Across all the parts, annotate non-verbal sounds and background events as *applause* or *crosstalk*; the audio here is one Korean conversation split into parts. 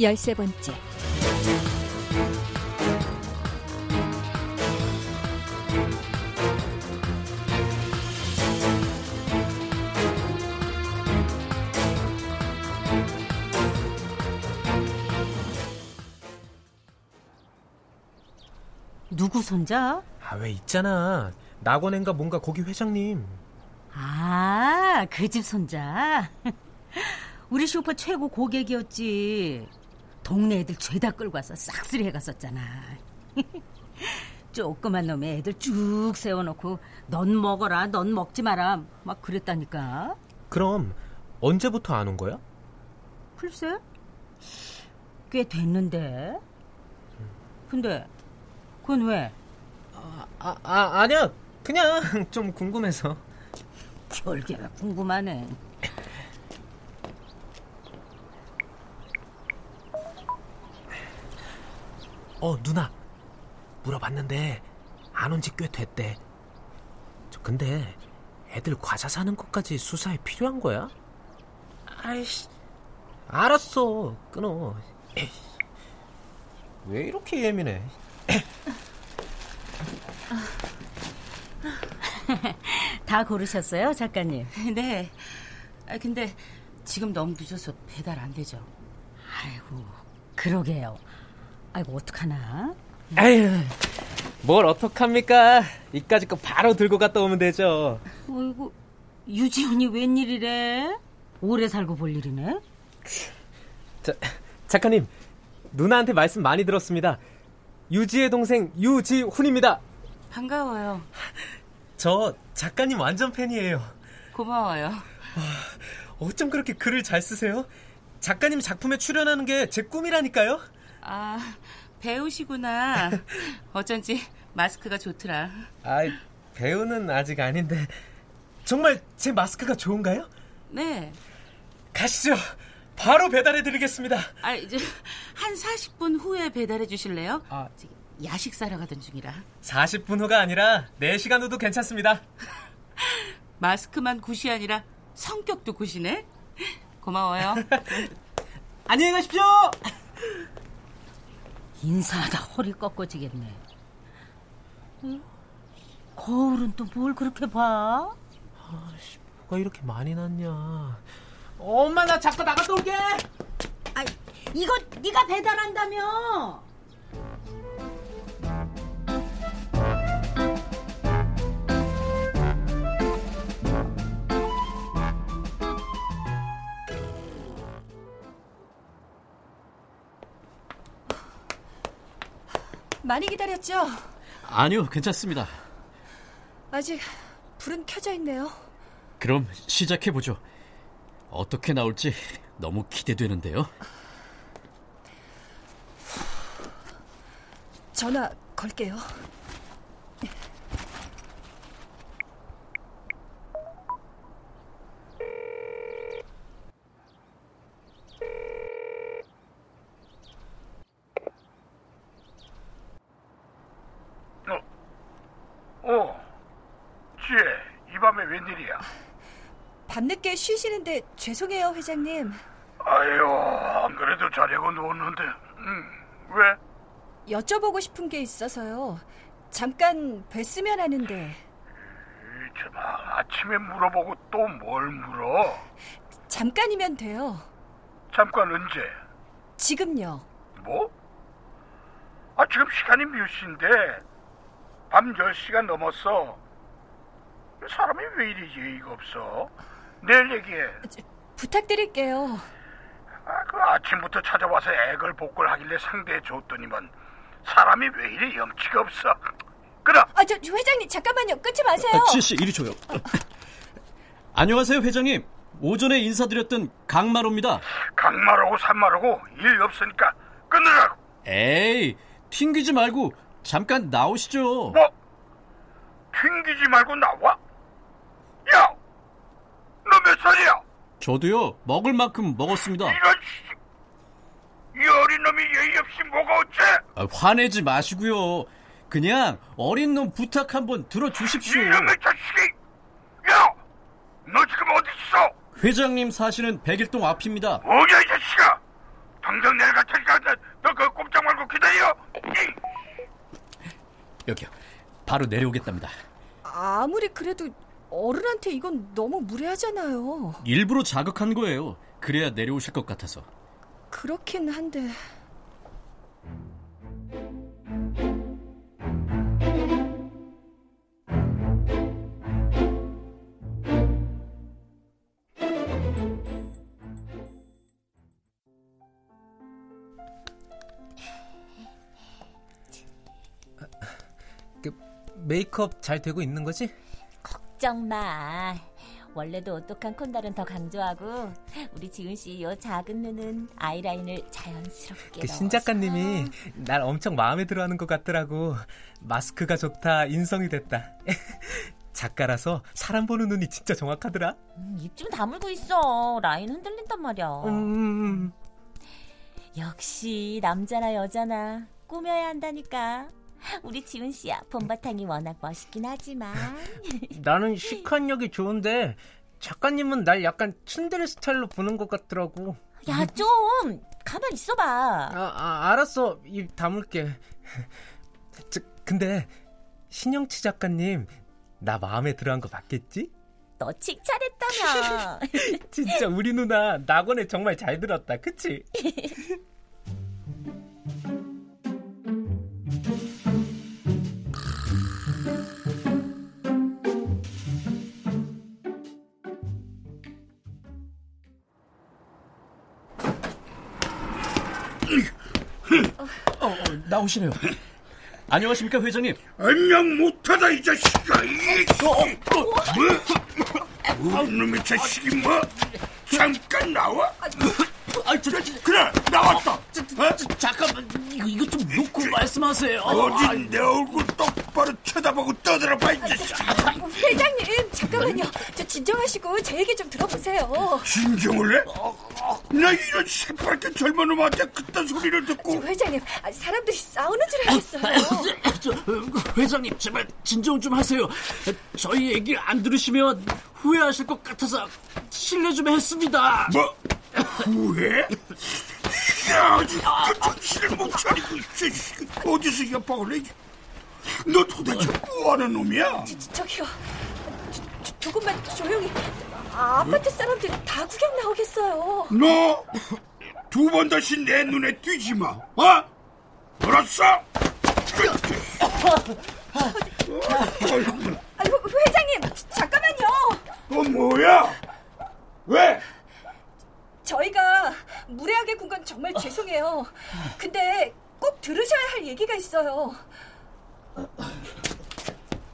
열세 번째 누구 손자? 아, 왜 있잖아. 낙원엔가 뭔가 거기 회장님. 아, 그 집 손자. *laughs* 우리 슈퍼 최고 고객이었지. 동네 애들 죄다 끌고 와서 싹쓸이 해갔었잖아. *laughs* 조그만 놈의 애들 쭉 세워놓고 넌 먹어라, 넌 먹지 마라 막 그랬다니까. 그럼 언제부터 안 온 거야? 글쎄, 꽤 됐는데. 근데 그건 왜? 아, 아, 아 아니야. 그냥 *laughs* 좀 궁금해서. 결계가 궁금하네. 어, 누나. 물어봤는데 안 온 지 꽤 됐대. 저 근데 애들 과자 사는 것까지 수사에 필요한 거야? 아이씨. 알았어. 끊어. 에이. 왜 이렇게 예민해? *laughs* 다 고르셨어요, 작가님? *laughs* 네. 아, 근데 지금 너무 늦어서 배달 안 되죠. 아이고, 그러게요. 아이고, 어떡하나? 아유, 뭘 어떡합니까? 이까지 거 바로 들고 갔다 오면 되죠. 어이구, 유지훈이 웬일이래? 오래 살고 볼 일이네? 자, 작가님, 누나한테 말씀 많이 들었습니다. 유지의 동생 유지훈입니다. 반가워요. 저 작가님 완전 팬이에요. 고마워요. 어쩜 그렇게 글을 잘 쓰세요? 작가님 작품에 출연하는 게 제 꿈이라니까요. 아, 배우시구나. 어쩐지 마스크가 좋더라. 아, 배우는 아직 아닌데 정말 제 마스크가 좋은가요? 네. 가시죠. 바로 배달해 드리겠습니다. 아, 이제 한 40분 후에 배달해 주실래요? 아, 야식 사러 가던 중이라. 40분 후가 아니라 4시간 후도 괜찮습니다. *laughs* 마스크만 굿이 아니라 성격도 굿이네. 고마워요. *laughs* 안녕히 가십시오. 인사하다 허리 꺾어지겠네. 응? 거울은 또 뭘 그렇게 봐? 아씨, 뭐가 이렇게 많이 났냐. 엄마 나 잠깐 나갔다 올게. 아, 이거 네가 배달한다며? 많이 기다렸죠? 아니요, 괜찮습니다. 아직 불은 켜져 있네요. 그럼 시작해 보죠. 어떻게 나올지 너무 기대되는데요. 전화 걸게요. 어, 쥐, 이 밤에 웬일이야? 밤늦게 쉬시는데 죄송해요, 회장님. 아유, 안 그래도 자려고 누웠는데, 음, 왜? 여쭤보고 싶은 게 있어서요. 잠깐 뵀으면 하는데. 이, 참, 아침에 물어보고 또 뭘 물어? 잠깐이면 돼요. 잠깐 언제? 지금요. 뭐? 아, 지금 시간이 몇 시인데? 밤 10시가 넘었어. 사람이 왜 이리 예의가 없어? 내일 얘기해. 저, 부탁드릴게요. 아, 그 아침부터 찾아와서 애걸 복걸 하길래 상대해 줬더니만 사람이 왜 이리 염치가 없어? 끊어. 아, 저 회장님 잠깐만요. 끊지 마세요. 아, 지혜 씨, 이리 줘요. *laughs* 안녕하세요, 회장님. 오전에 인사드렸던 강마로입니다. 강마르고 산마르고 일 없으니까 끊으라고. 에이, 튕기지 말고 잠깐 나오시죠. 뭐? 튕기지 말고 나와? 야! 너 몇 살이야? 저도요, 먹을 만큼 먹었습니다. 이런 씨. 이 어린 놈이 예의 없이 뭐가 어째? 아, 화내지 마시고요. 그냥 어린 놈 부탁 한번 들어주십시오. 이놈의 자식이! 야! 너 지금 어디 있어? 회장님 사시는 백일동 앞입니다. 뭐냐 이 자식아! 당장 내려갈 테니까 너그 꼼짝 말고 기다려! 이! 여기요. 바로 내려오겠답니다. 아무리 그래도 어른한테 이건 너무 무례하잖아요. 일부러 자극한 거예요. 그래야 내려오실 것 같아서. 그렇긴 한데. 그 메이크업 잘 되고 있는 거지? 걱정 마. 원래도 오똑한 콘달은 더 강조하고 우리 지은 씨 요 작은 눈은 아이라인을 자연스럽게 그 넣어서. 신 작가님이 날 엄청 마음에 들어하는 것 같더라고. 마스크가 좋다, 인성이 됐다. *laughs* 작가라서 사람 보는 눈이 진짜 정확하더라. 음, 입좀 다물고 있어. 라인 흔들린단 말이야. 음, 역시 남자나 여자나 꾸며야 한다니까. 우리 지은 씨야 봄바탕이 워낙 멋있긴 하지만 *laughs* 나는 시크한 역이 좋은데 작가님은 날 약간 츤데레 스타일로 보는 것 같더라고. 야 *laughs* 좀 가만 있어봐. 아, 아, 알았어. 입 다물게. *laughs* 저, 근데 신영치 작가님 나 마음에 들어한 거 맞겠지? 너 칭찬했다며. 진짜 우리 누나 낙원에 정말 잘 들었다. 그치? 나오시네요. 안녕하십니까, 회장님. 안녕 못하다 이 자식아! 이 뭐? 우리 놈의 자식이 뭐? 잠깐 나와? 아, 저, 저, 그래 나왔다! 어? 잠깐만, 이거, 이거 좀 놓고 말씀하세요. 어딘 내 얼굴 똑바로 쳐다보고 떠들어 봐 이 자식아! 회장님, 잠깐만요. 저 진정하시고 제 얘기 좀 들어보세요. 진정을 해? 나 이런 새파랗게 젊은 놈한테 그딴 소리를 저 듣고 회장님, 아, 사람들이 싸우는 줄 알겠어요. 저, 회장님, 제발 진정 좀 하세요. 저희 얘기 안 들으시면 후회하실 것 같아서 실례 좀 했습니다. 뭐? *laughs* 후회? 야, 아주 그 정신을 못 차리고 이 자식 어디서 협박을 해? 너 도대체 뭐하는 놈이야? 저, 저기요. 저, 저, 조금만 조용히. 아, 아파트 사람들이 다 구경 나오겠어요. 너 두 번 다시 내 눈에 띄지 마, 어? 알았어? 아, 회장님, 잠깐만요. 너 뭐야? 왜? 저희가 무례하게 군 건 정말 죄송해요. 근데 꼭 들으셔야 할 얘기가 있어요.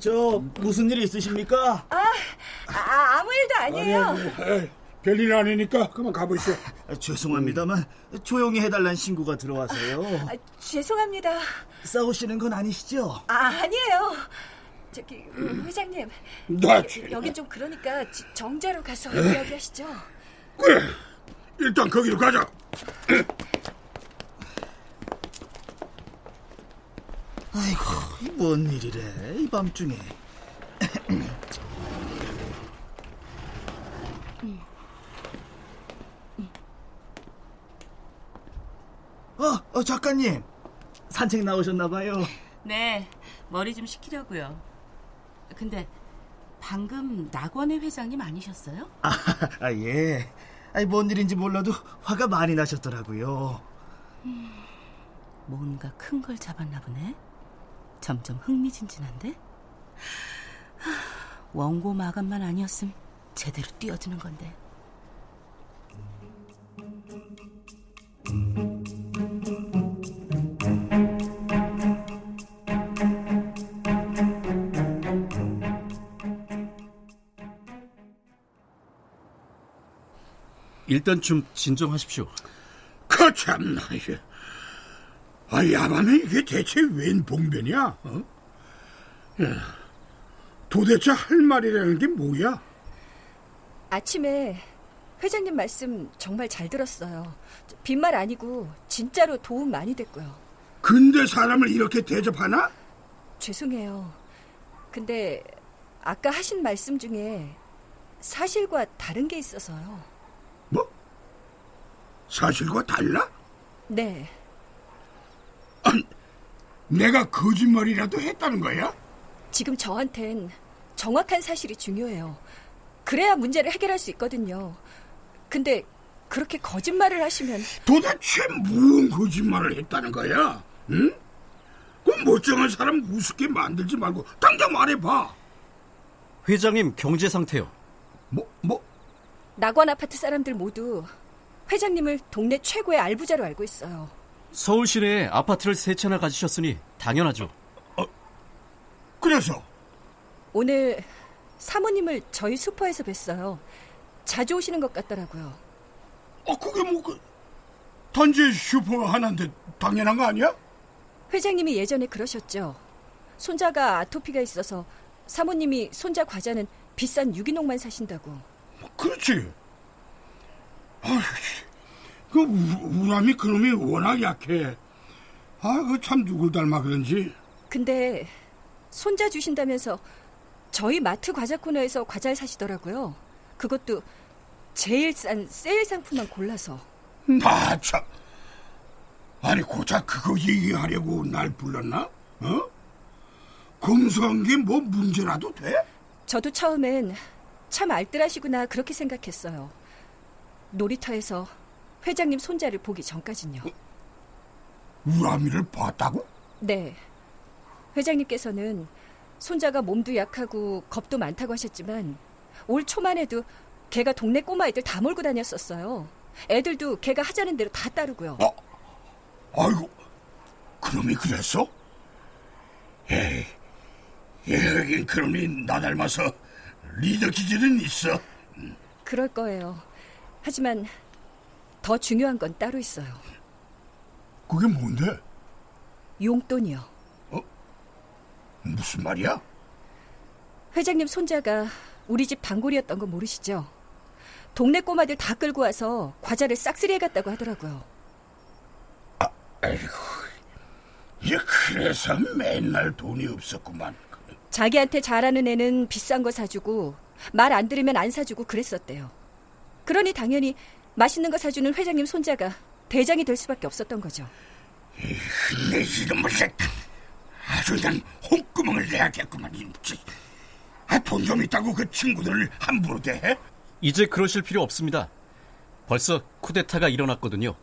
저 무슨 일 있으십니까? 아, 아 아무 일도 아니에요. 에이, 별일 아니니까 그만 가보시오. 아, 죄송합니다만 조용히 해달란 신고가 들어와서요. 아, 죄송합니다. 싸우시는 건 아니시죠? 아, 아니에요. 저기 회장님, 나 여긴 좀 그러니까 지- 정자로 가서 이야기하시죠. 그래. 일단 거기로 가자. 아이고 뭔 일이래 이 밤중에. 어, 어 작가님 산책 나오셨나봐요. 네, 머리 좀 식히려고요. 근데 방금 낙원의 회장님 아니셨어요? 아, 아 예. 아니 뭔 일인지 몰라도 화가 많이 나셨더라고요. 뭔가 큰 걸 잡았나 보네. 점점 흥미진진한데? 하, 원고 마감만 아니었음 제대로 뛰어드는 건데. 일단 좀 진정하십시오. 그 참나. 이게. 아, 야밤에 이게 대체 웬 봉변이야? 어? 야, 도대체 할 말이라는 게 뭐야? 아침에 회장님 말씀 정말 잘 들었어요. 빈말 아니고 진짜로 도움 많이 됐고요. 근데 사람을 이렇게 대접하나? 죄송해요. 근데 아까 하신 말씀 중에 사실과 다른 게 있어서요. 뭐? 사실과 달라? 네. 아니, 내가 거짓말이라도 했다는 거야? 지금 저한텐 정확한 사실이 중요해요. 그래야 문제를 해결할 수 있거든요. 근데 그렇게 거짓말을 하시면 도대체 무슨 거짓말을 했다는 거야? 응? 그 멀쩡한 사람 우습게 만들지 말고 당장 말해봐. 회장님 경제 상태요. 뭐, 뭐? 낙원 아파트 사람들 모두 회장님을 동네 최고의 알부자로 알고 있어요. 서울 시내에 아파트를 세 채나 가지셨으니 당연하죠. 어, 그래서 오늘 사모님을 저희 슈퍼에서 뵀어요. 자주 오시는 것 같더라고요. 어, 그게 뭐, 그, 단지 슈퍼가 하나인데 당연한 거 아니야? 회장님이 예전에 그러셨죠. 손자가 아토피가 있어서 사모님이 손자 과자는 비싼 유기농만 사신다고. 그렇지. 아, 그 우, 우람이 그놈이 워낙 약해. 아, 그 참 누굴 닮아 그런지. 근데 손자 주신다면서 저희 마트 과자 코너에서 과자를 사시더라고요. 그것도 제일 싼 세일 상품만 골라서. 나 참. 아니 고작 그거 얘기하려고 날 불렀나? 어? 검소한 게 뭐 문제라도 돼? 저도 처음엔 참 알뜰하시구나 그렇게 생각했어요. 놀이터에서 회장님 손자를 보기 전까진요. 우람이를 봤다고? 네. 회장님께서는 손자가 몸도 약하고 겁도 많다고 하셨지만 올 초만 해도 걔가 동네 꼬마애들 다 몰고 다녔었어요. 애들도 걔가 하자는 대로 다 따르고요. 어? 아이고, 그놈이 그랬어? 에이, 여긴 그놈이 나 닮아서 리더 기질은 있어. 그럴 거예요. 하지만 더 중요한 건 따로 있어요. 그게 뭔데? 용돈이요. 어? 무슨 말이야? 회장님 손자가 우리 집 단골이었던 거 모르시죠? 동네 꼬마들 다 끌고 와서 과자를 싹쓸이 해갔다고 하더라고요. 아, 아이고, 이 그래서 맨날 돈이 없었구만. 자기한테 잘하는 애는 비싼 거 사주고 말 안 들으면 안 사주고 그랬었대요. 그러니 당연히 맛있는 거 사주는 회장님 손자가 대장이 될 수밖에 없었던 거죠. 내 이름을 아주 난 홍구멍을 내야겠구만. 아, 돈 좀 있다고 그 친구들을 함부로 대해? 이제 그러실 필요 없습니다. 벌써 쿠데타가 일어났거든요.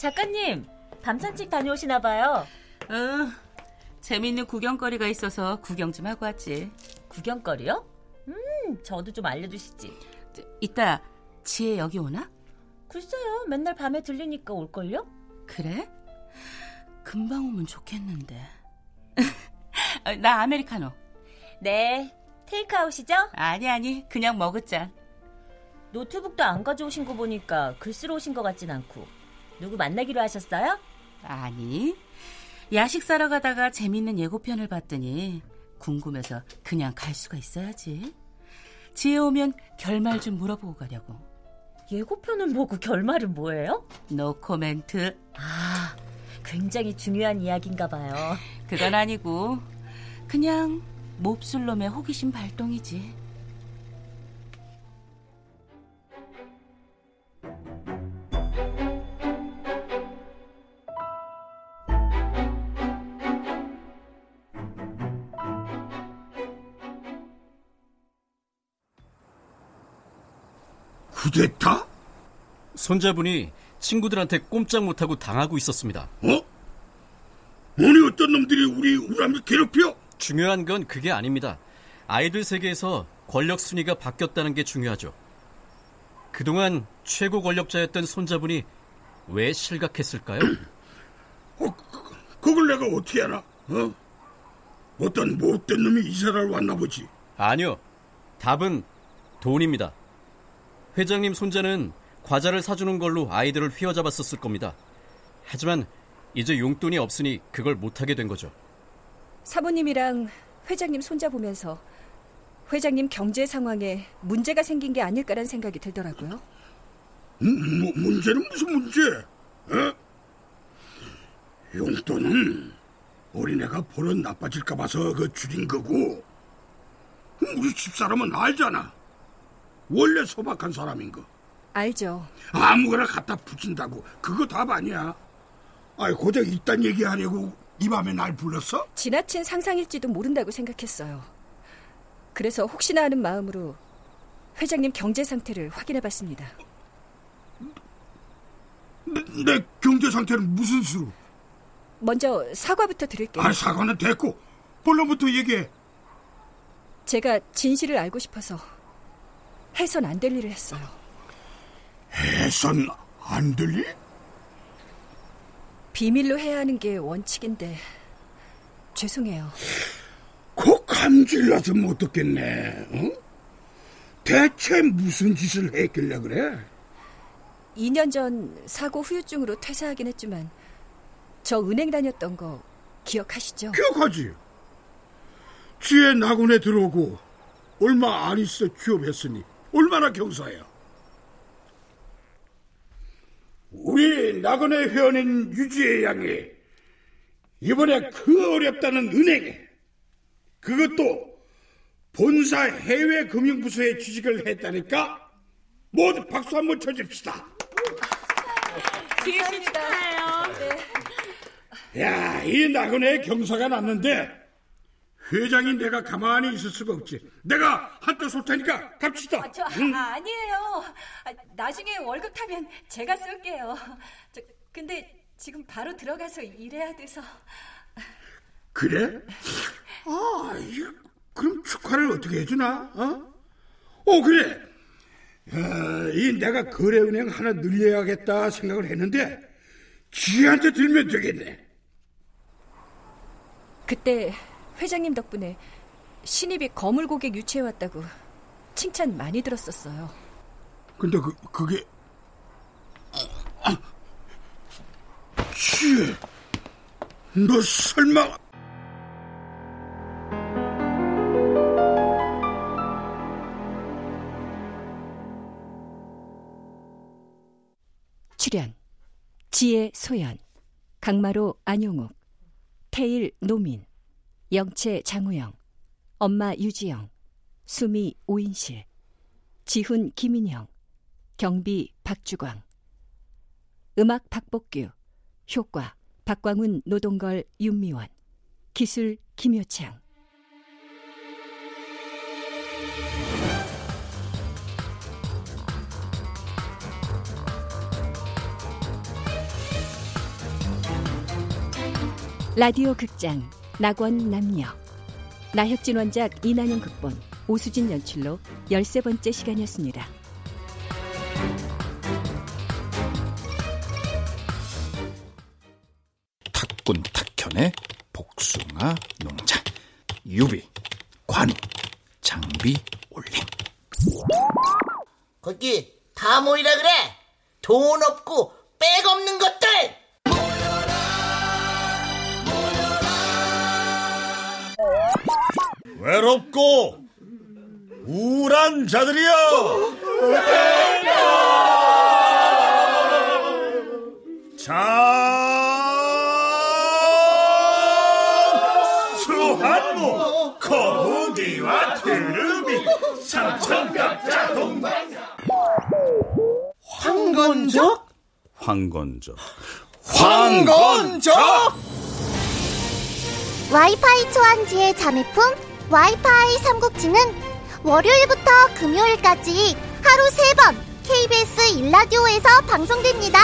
작가님, 밤 산책 다녀오시나 봐요. 어, 재밌는 구경거리가 있어서 구경 좀 하고 왔지. 구경거리요? 음, 저도 좀 알려주시지. 이따 지혜 여기 오나? 글쎄요, 맨날 밤에 들리니까 올걸요? 그래? 금방 오면 좋겠는데. *laughs* 나 아메리카노. 네, 테이크아웃이죠? 아니 아니, 그냥 먹었자. 노트북도 안 가져오신 거 보니까 글 쓰러 오신 것 같진 않고. 누구 만나기로 하셨어요? 아니, 야식 사러 가다가 재밌는 예고편을 봤더니 궁금해서 그냥 갈 수가 있어야지. 지혜 오면 결말 좀 물어보고 가려고. 예고편은 뭐고 결말은 뭐예요? no comment. 아, 굉장히 중요한 이야기인가 봐요. 그건 아니고 그냥 몹쓸 놈의 호기심 발동이지. 쿠데타? 손자분이 친구들한테 꼼짝 못하고 당하고 있었습니다. 어? 아니 어떤 놈들이 우리 우람을 괴롭혀? 중요한 건 그게 아닙니다. 아이들 세계에서 권력 순위가 바뀌었다는 게 중요하죠. 그동안 최고 권력자였던 손자분이 왜 실각했을까요? *clears throat* 어, 그, 그걸 내가 어떻게 하나? 어? 어떤 못된 놈이 이사를 왔나 보지. 아니요. 답은 돈입니다. 회장님 손자는 과자를 사주는 걸로 아이들을 휘어잡았었을 겁니다. 하지만 이제 용돈이 없으니 그걸 못하게 된 거죠. 사부님이랑 회장님 손자 보면서 회장님 경제 상황에 문제가 생긴 게 아닐까란 생각이 들더라고요. 음, 뭐, 문제는 무슨 문제? 어? 용돈은 어린애가 버릇 나빠질까 봐서 그 줄인 거고 우리 집사람은 알잖아. 원래 소박한 사람인 거. 알죠. 아무거나 갖다 붙인다고 그거 답 아니야. 아이 고작 이딴 얘기하려고 이 밤에 날 불렀어? 지나친 상상일지도 모른다고 생각했어요. 그래서 혹시나 하는 마음으로 회장님 경제 상태를 확인해 봤습니다. 내, 내 경제 상태는 무슨 수로? 먼저 사과부터 드릴게요. 아, 사과는 됐고 본론부터 얘기해. 제가 진실을 알고 싶어서 해선 안 될 일을 했어요. 해선 안 될 일? 비밀로 해야 하는 게 원칙인데 죄송해요. 그 감질나서 못 듣겠네. 어? 대체 무슨 짓을 했길래 그래? 2년 전 사고 후유증으로 퇴사하긴 했지만 저 은행 다녔던 거 기억하시죠? 기억하지. 지혜 낙원에 들어오고 얼마 안 있어 취업했으니 얼마나 경사야. 우리 낙원의 회원인 유지혜 양이 이번에 그 어렵다는 은행에 그것도 본사 해외 금융부서에 취직을 했다니까 모두 박수 한번 쳐줍시다. 지혜씨 축하해요. 야, 이 나그네 경사가 났는데 회장이 내가 가만히 있을 수가 없지. 내가 한턱 쏠 테니까 갑시다. 아, 저 응? 아, 아니에요. 아, 나중에 월급 타면 제가 쓸게요. 저, 근데 지금 바로 들어가서 일해야 돼서. 그래? 아, 그럼 축하를 어떻게 해주나? 어? 어, 그래. 야, 이 내가 거래은행 하나 늘려야겠다 생각을 했는데 지한테 들면 되겠네. 그때 회장님 덕분에 신입이 거물 고객 유치해 왔다고 칭찬 많이 들었었어요. 근데 그 그게 씨, 너 설마 출연 지혜 소연 강마로 안용욱 태일 노민 영채 장우영 엄마 유지영 수미 오인실 지훈 김인영 경비 박주광. 음악 박복규 효과 박광훈 노동걸 윤미원 기술 김효창. 라디오 극장 낙원 남녀 나혁진 원작 이난영 극본 오수진 연출로 13번째 시간이었습니다. 탁군 탁현의 복숭아 농장 유비 관우 장비 올림 거기 다 모이라 그래. 돈 없고 백 없는 것들. 외롭고 우울한 자들이여! 자 수한무 거북이와 트름이 삼천갑자 동반. 황건적? 황건적. 황건적! 와이파이 초안지의 자매품 와이파이 삼국지는 월요일부터 금요일까지 하루 3번 KBS 일라디오에서 방송됩니다.